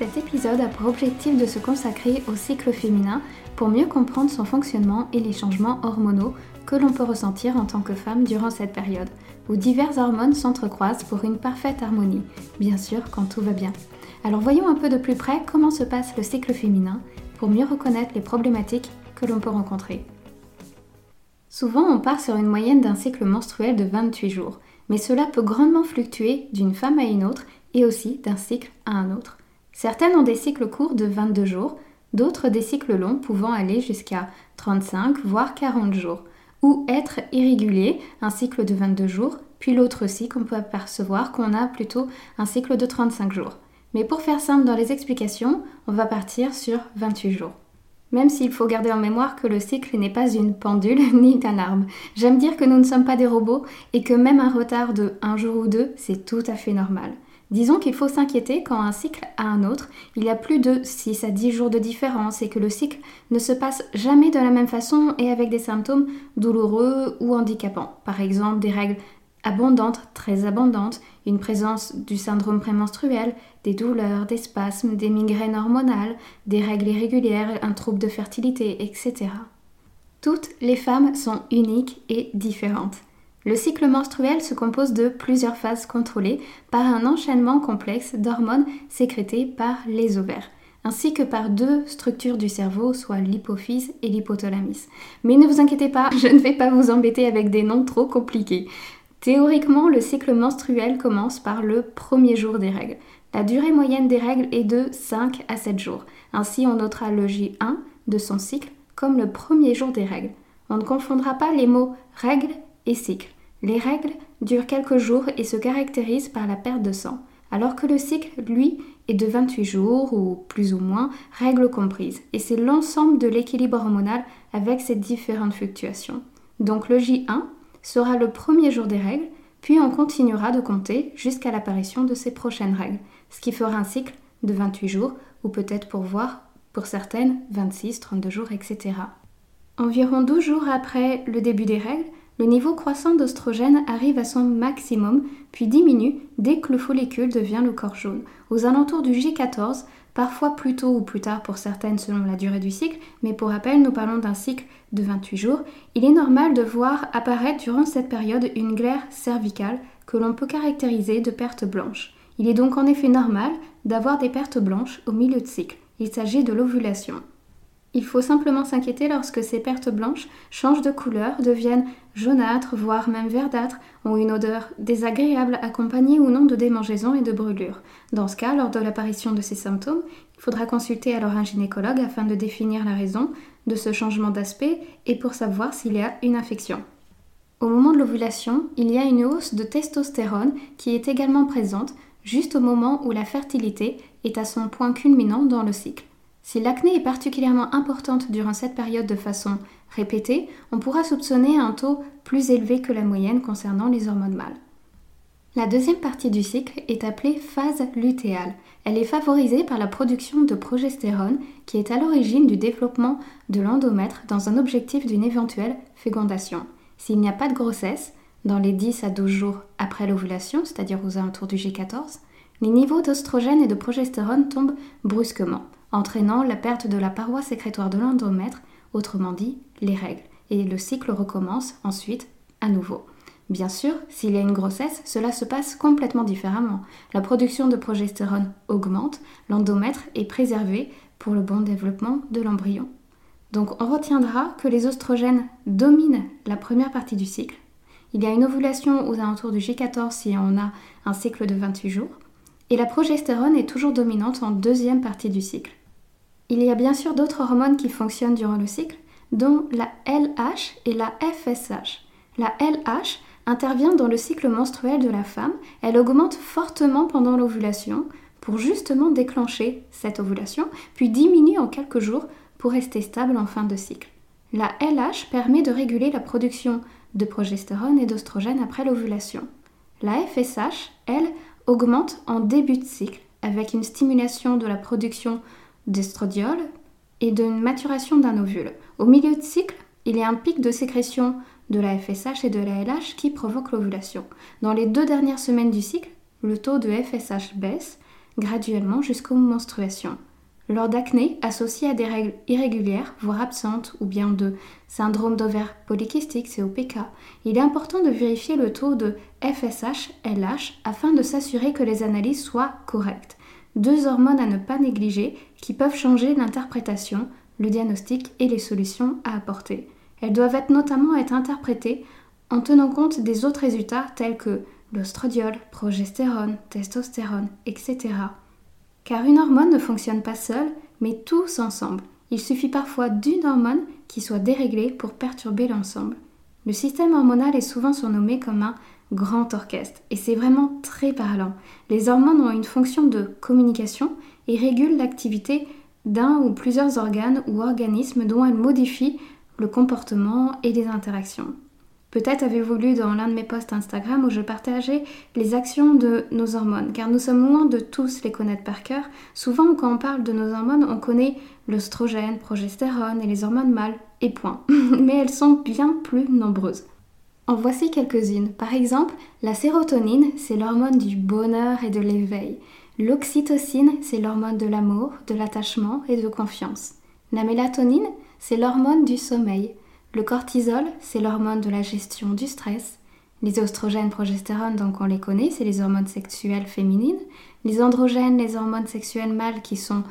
Cet épisode a pour objectif de se consacrer au cycle féminin pour mieux comprendre son fonctionnement et les changements hormonaux que l'on peut ressentir en tant que femme durant cette période, où diverses hormones s'entrecroisent pour une parfaite harmonie, bien sûr quand tout va bien. Alors voyons un peu de plus près comment se passe le cycle féminin pour mieux reconnaître les problématiques que l'on peut rencontrer. Souvent on part sur une moyenne d'un cycle menstruel de 28 jours, mais cela peut grandement fluctuer d'une femme à une autre et aussi d'un cycle à un autre. Certaines ont des cycles courts de 22 jours, d'autres des cycles longs pouvant aller jusqu'à 35 voire 40 jours, ou être irrégulier, un cycle de 22 jours, puis l'autre cycle on peut apercevoir qu'on a plutôt un cycle de 35 jours. Mais pour faire simple dans les explications, on va partir sur 28 jours. Même s'il faut garder en mémoire que le cycle n'est pas une pendule ni un arbre. J'aime dire que nous ne sommes pas des robots et que même un retard de un jour ou deux, c'est tout à fait normal. Disons qu'il faut s'inquiéter quand un cycle a un autre, il y a plus de 6 à 10 jours de différence et que le cycle ne se passe jamais de la même façon et avec des symptômes douloureux ou handicapants. Par exemple, des règles abondantes, très abondantes, une présence du syndrome prémenstruel, des douleurs, des spasmes, des migraines hormonales, des règles irrégulières, un trouble de fertilité, etc. Toutes les femmes sont uniques et différentes. Le cycle menstruel se compose de plusieurs phases contrôlées par un enchaînement complexe d'hormones sécrétées par les ovaires, ainsi que par deux structures du cerveau, soit l'hypophyse et l'hypothalamus. Mais ne vous inquiétez pas, je ne vais pas vous embêter avec des noms trop compliqués. Théoriquement, le cycle menstruel commence par le premier jour des règles. La durée moyenne des règles est de 5 à 7 jours. Ainsi, on notera le J1 de son cycle comme le premier jour des règles. On ne confondra pas les mots règles et cycle. Les règles durent quelques jours et se caractérisent par la perte de sang, alors que le cycle, lui, est de 28 jours ou plus ou moins, règles comprises, et c'est l'ensemble de l'équilibre hormonal avec ces différentes fluctuations. Donc le J1 sera le premier jour des règles, puis on continuera de compter jusqu'à l'apparition de ces prochaines règles, ce qui fera un cycle de 28 jours, ou peut-être pour voir, pour certaines, 26, 32 jours, etc. Environ 12 jours après le début des règles, le niveau croissant d'ostrogène arrive à son maximum, puis diminue dès que le follicule devient le corps jaune. Aux alentours du J14, parfois plus tôt ou plus tard pour certaines selon la durée du cycle, mais pour rappel, nous parlons d'un cycle de 28 jours, il est normal de voir apparaître durant cette période une glaire cervicale que l'on peut caractériser de perte blanche. Il est donc en effet normal d'avoir des pertes blanches au milieu de cycle. Il s'agit de l'ovulation. Il faut simplement s'inquiéter lorsque ces pertes blanches changent de couleur, deviennent jaunâtres, voire même verdâtres, ont une odeur désagréable accompagnée ou non de démangeaisons et de brûlures. Dans ce cas, lors de l'apparition de ces symptômes, il faudra consulter alors un gynécologue afin de définir la raison de ce changement d'aspect et pour savoir s'il y a une infection. Au moment de l'ovulation, il y a une hausse de testostérone qui est également présente juste au moment où la fertilité est à son point culminant dans le cycle. Si l'acné est particulièrement importante durant cette période de façon répétée, on pourra soupçonner un taux plus élevé que la moyenne concernant les hormones mâles. La deuxième partie du cycle est appelée phase lutéale. Elle est favorisée par la production de progestérone qui est à l'origine du développement de l'endomètre dans un objectif d'une éventuelle fécondation. S'il n'y a pas de grossesse, dans les 10 à 12 jours après l'ovulation, c'est-à-dire aux alentours du G14, les niveaux d'ostrogène et de progestérone tombent brusquement entraînant la perte de la paroi sécrétoire de l'endomètre, autrement dit les règles, et le cycle recommence ensuite à nouveau. Bien sûr, s'il y a une grossesse, cela se passe complètement différemment. La production de progestérone augmente, l'endomètre est préservé pour le bon développement de l'embryon. Donc on retiendra que les oestrogènes dominent la première partie du cycle. Il y a une ovulation aux alentours du J14 si on a un cycle de 28 jours. Et la progestérone est toujours dominante en deuxième partie du cycle. Il y a bien sûr d'autres hormones qui fonctionnent durant le cycle, dont la LH et la FSH. La LH intervient dans le cycle menstruel de la femme, elle augmente fortement pendant l'ovulation pour justement déclencher cette ovulation, puis diminue en quelques jours pour rester stable en fin de cycle. La LH permet de réguler la production de progestérone et d'oestrogène après l'ovulation. La FSH, elle, augmente en début de cycle avec une stimulation de la production d'estradiol et d'une maturation d'un ovule. Au milieu de cycle, il y a un pic de sécrétion de la FSH et de la LH qui provoque l'ovulation. Dans les deux dernières semaines du cycle, le taux de FSH baisse graduellement jusqu'aux menstruations. Lors d'acné associé à des règles irrégulières, voire absentes, ou bien de syndrome d'ovaire polykystique, COPK, il est important de vérifier le taux de FSH-LH afin de s'assurer que les analyses soient correctes. Deux hormones à ne pas négliger qui peuvent changer l'interprétation, le diagnostic et les solutions à apporter. Elles doivent notamment être interprétées en tenant compte des autres résultats tels que l'ostradiol, progestérone, testostérone, etc. Car une hormone ne fonctionne pas seule, mais tous ensemble. Il suffit parfois d'une hormone qui soit déréglée pour perturber l'ensemble. Le système hormonal est souvent surnommé comme un grand orchestre, et c'est vraiment très parlant. Les hormones ont une fonction de communication et régulent l'activité d'un ou plusieurs organes ou organismes dont elles modifient le comportement et les interactions. Peut-être avez-vous lu dans l'un de mes posts Instagram où je partageais les actions de nos hormones, car nous sommes loin de tous les connaître par cœur. Souvent, quand on parle de nos hormones, on connaît l'ostrogène, progestérone et les hormones mâles, et point. Mais elles sont bien plus nombreuses. En voici quelques-unes. Par exemple, la sérotonine, c'est l'hormone du bonheur et de l'éveil. L'oxytocine, c'est l'hormone de l'amour, de l'attachement et de confiance. La mélatonine, c'est l'hormone du sommeil. Le cortisol, c'est l'hormone de la gestion du stress. Les oestrogènes, progestérone, donc on les connaît, c'est les hormones sexuelles féminines. Les androgènes, les hormones sexuelles mâles qui sont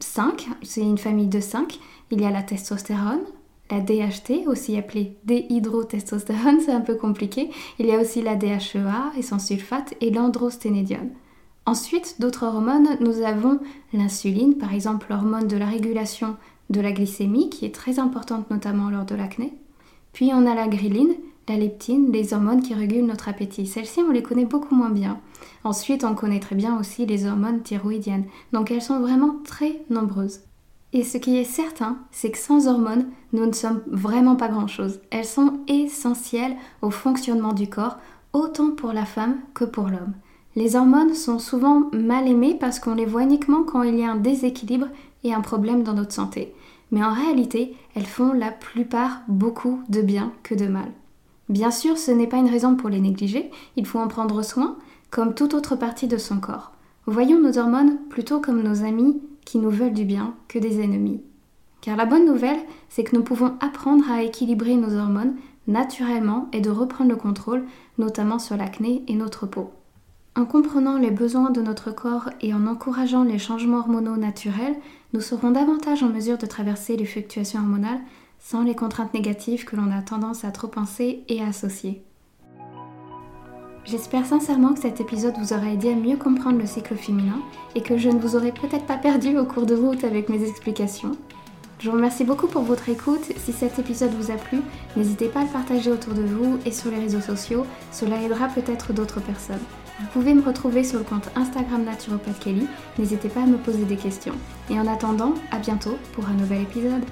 5, c'est une famille de 5. Il y a la testostérone, la DHT, aussi appelée déhydrotestostérone, c'est un peu compliqué. Il y a aussi la DHEA et son sulfate et l'androsténédione. Ensuite, d'autres hormones, nous avons l'insuline, par exemple l'hormone de la régulation de la glycémie, qui est très importante notamment lors de l'acné. Puis on a la ghrelin, la leptine, les hormones qui régulent notre appétit. Celles-ci, on les connaît beaucoup moins bien. Ensuite, on connaît très bien aussi les hormones thyroïdiennes. Donc elles sont vraiment très nombreuses. Et ce qui est certain, c'est que sans hormones, nous ne sommes vraiment pas grand-chose. Elles sont essentielles au fonctionnement du corps, autant pour la femme que pour l'homme. Les hormones sont souvent mal aimées parce qu'on les voit uniquement quand il y a un déséquilibre et un problème dans notre santé. Mais en réalité, elles font la plupart beaucoup de bien que de mal. Bien sûr, ce n'est pas une raison pour les négliger, il faut en prendre soin, comme toute autre partie de son corps. Voyons nos hormones plutôt comme nos amis qui nous veulent du bien que des ennemis. Car la bonne nouvelle, c'est que nous pouvons apprendre à équilibrer nos hormones naturellement et de reprendre le contrôle, notamment sur l'acné et notre peau. En comprenant les besoins de notre corps et en encourageant les changements hormonaux naturels, nous serons davantage en mesure de traverser les fluctuations hormonales sans les contraintes négatives que l'on a tendance à trop penser et à associer. J'espère sincèrement que cet épisode vous aura aidé à mieux comprendre le cycle féminin et que je ne vous aurai peut-être pas perdu au cours de route avec mes explications. Je vous remercie beaucoup pour votre écoute. Si cet épisode vous a plu, n'hésitez pas à le partager autour de vous et sur les réseaux sociaux. Cela aidera peut-être d'autres personnes. Vous pouvez me retrouver sur le compte Instagram Naturopath Kelly. N'hésitez pas à me poser des questions. Et en attendant, à bientôt pour un nouvel épisode.